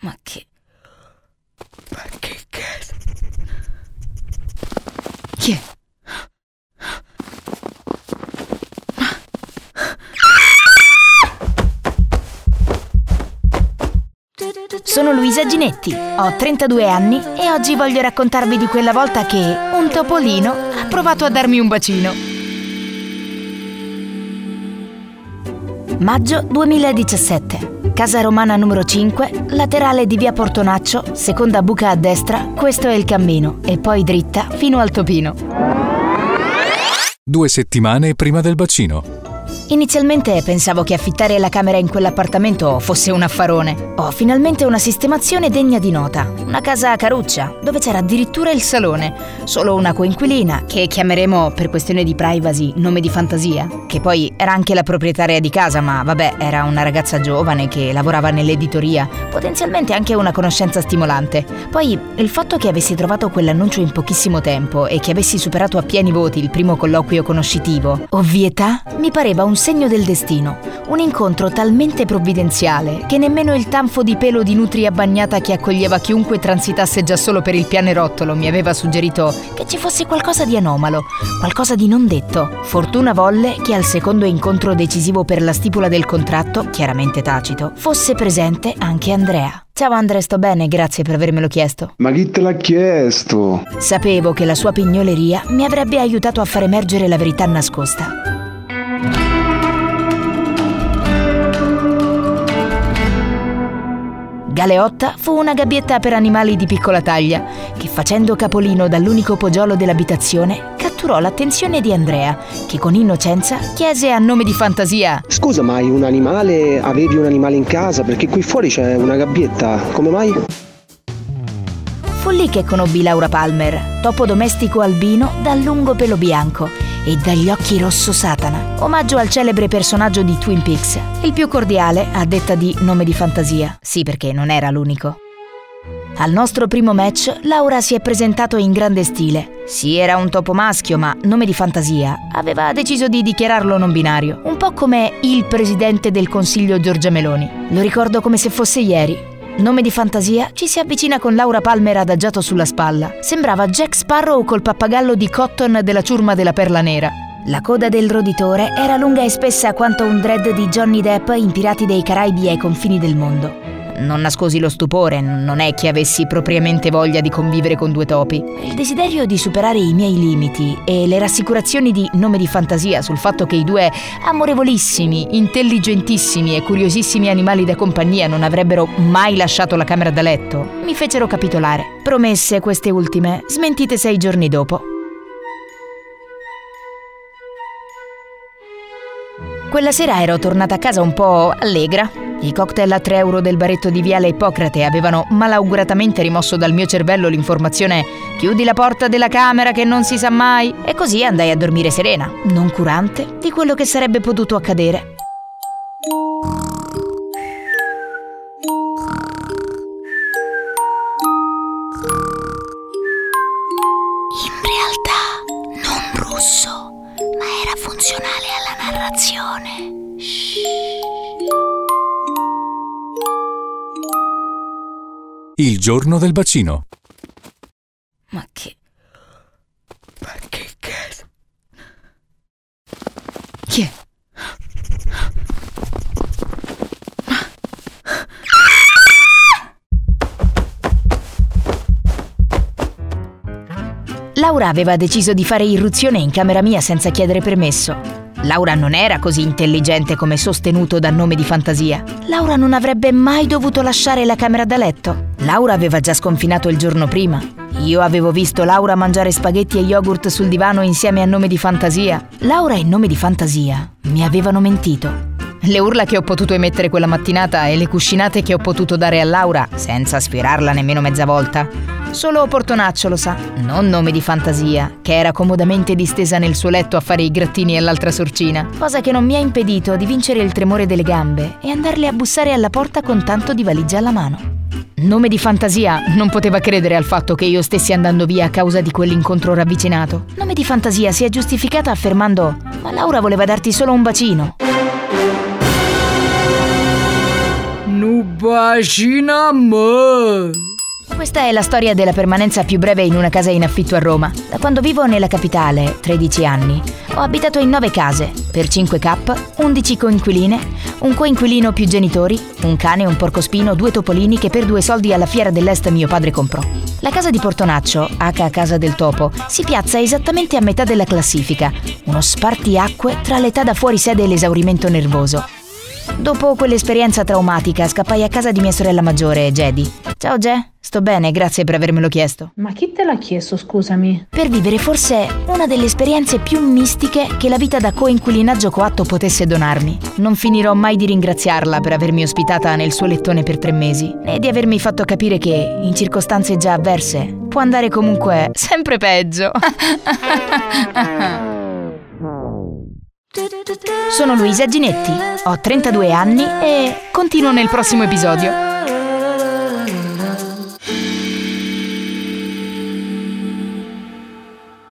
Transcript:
Ma che... Ma che cazzo? Chi è? Sono Luisa Ginetti, ho 32 anni e oggi voglio raccontarvi di quella volta che un topolino ha provato a darmi un bacino. Maggio 2017. Casa Romana numero 5, laterale di via Portonaccio, seconda buca a destra, questo è il cammino, e poi dritta fino al Topino. Due settimane prima del bacino. Inizialmente pensavo che affittare la camera in quell'appartamento fosse un affarone. Ho finalmente una sistemazione degna di nota. Una casa a caruccia, dove c'era addirittura il salone. Solo una coinquilina, che chiameremo per questione di privacy nome di fantasia. Che poi era anche la proprietaria di casa, ma vabbè, era una ragazza giovane che lavorava nell'editoria. Potenzialmente anche una conoscenza stimolante. Poi il fatto che avessi trovato quell'annuncio in pochissimo tempo e che avessi superato a pieni voti il primo colloquio conoscitivo, ovvietà, mi pareva un segno del destino, un incontro talmente provvidenziale che nemmeno il tanfo di pelo di nutria bagnata che accoglieva chiunque transitasse già solo per il pianerottolo mi aveva suggerito che ci fosse qualcosa di anomalo, qualcosa di non detto. Fortuna volle che al secondo incontro decisivo per la stipula del contratto, chiaramente tacito, fosse presente anche Andrea. Ciao Andrea, sto bene, grazie per avermelo chiesto. Ma chi te l'ha chiesto? Sapevo che la sua pignoleria mi avrebbe aiutato a far emergere la verità nascosta. Galeotta fu una gabbietta per animali di piccola taglia che facendo capolino dall'unico poggiolo dell'abitazione catturò l'attenzione di Andrea che con innocenza chiese a nome di fantasia Scusa, ma hai un animale? Avevi un animale in casa? Perché qui fuori c'è una gabbietta. Come mai? Fu lì che conobbi Laura Palmer, topo domestico albino dal lungo pelo bianco e dagli occhi rosso satana, omaggio al celebre personaggio di Twin Peaks, il più cordiale a detta di nome di fantasia, sì perché non era l'unico. Al nostro primo match, Laura si è presentato in grande stile. Sì, era un topo maschio, ma nome di fantasia. Aveva deciso di dichiararlo non binario, un po' come il presidente del Consiglio Giorgia Meloni. Lo ricordo come se fosse ieri. Nome di fantasia, ci si avvicina con Laura Palmer adagiato sulla spalla. Sembrava Jack Sparrow col pappagallo di Cotton della ciurma della perla nera. La coda del roditore era lunga e spessa quanto un dread di Johnny Depp in Pirati dei Caraibi ai confini del mondo. Non nascosi lo stupore, non è che avessi propriamente voglia di convivere con due topi. Il desiderio di superare i miei limiti e le rassicurazioni di nome di fantasia sul fatto che i due amorevolissimi, intelligentissimi e curiosissimi animali da compagnia non avrebbero mai lasciato la camera da letto mi fecero capitolare. Promesse queste ultime, smentite sei giorni dopo. Quella sera ero tornata a casa un po' allegra. I cocktail a 3 euro del baretto di Viale Ippocrate avevano malauguratamente rimosso dal mio cervello l'informazione chiudi la porta della camera che non si sa mai e così andai a dormire serena, non curante di quello che sarebbe potuto accadere. In realtà non russo, ma era funzionale alla narrazione. Il giorno del bacino. Ma che... Ma che cazzo? Chi è? Laura aveva deciso di fare irruzione in camera mia senza chiedere permesso. Laura non era così intelligente come sostenuto dal nome di fantasia. Laura non avrebbe mai dovuto lasciare la camera da letto. Laura aveva già sconfinato il giorno prima. Io avevo visto Laura mangiare spaghetti e yogurt sul divano insieme a nome di fantasia. Laura e nome di fantasia mi avevano mentito. Le urla che ho potuto emettere quella mattinata e le cuscinate che ho potuto dare a Laura, senza sfierarla nemmeno mezza volta. Solo Portonaccio lo sa, non nome di fantasia, che era comodamente distesa nel suo letto a fare i grattini all'altra sorcina, cosa che non mi ha impedito di vincere il tremore delle gambe e andarle a bussare alla porta con tanto di valigia alla mano. Nome di fantasia non poteva credere al fatto che io stessi andando via a causa di quell'incontro ravvicinato. Nome di fantasia si è giustificata affermando: Ma Laura voleva darti solo un bacino. Nu un bacino a me. Questa è la storia della permanenza più breve in una casa in affitto a Roma. Da quando vivo nella capitale, 13 anni, ho abitato in 9 case, per 5K, 11 coinquiline, un coinquilino più genitori, un cane, un porcospino, due topolini che per due soldi alla fiera dell'est mio padre comprò. La casa di Portonaccio, H Casa del Topo, si piazza esattamente a metà della classifica, uno spartiacque tra l'età da fuori sede e l'esaurimento nervoso. Dopo quell'esperienza traumatica scappai a casa di mia sorella maggiore, Jedi. Ciao Ge, sto bene, grazie per avermelo chiesto. Ma chi te l'ha chiesto, scusami? Per vivere forse una delle esperienze più mistiche che la vita da coinquilinaggio coatto potesse donarmi. Non finirò mai di ringraziarla per avermi ospitata nel suo lettone per tre mesi, né di avermi fatto capire che, in circostanze già avverse, può andare comunque sempre peggio. Sono Luisa Ginetti, ho 32 anni e continuo nel prossimo episodio.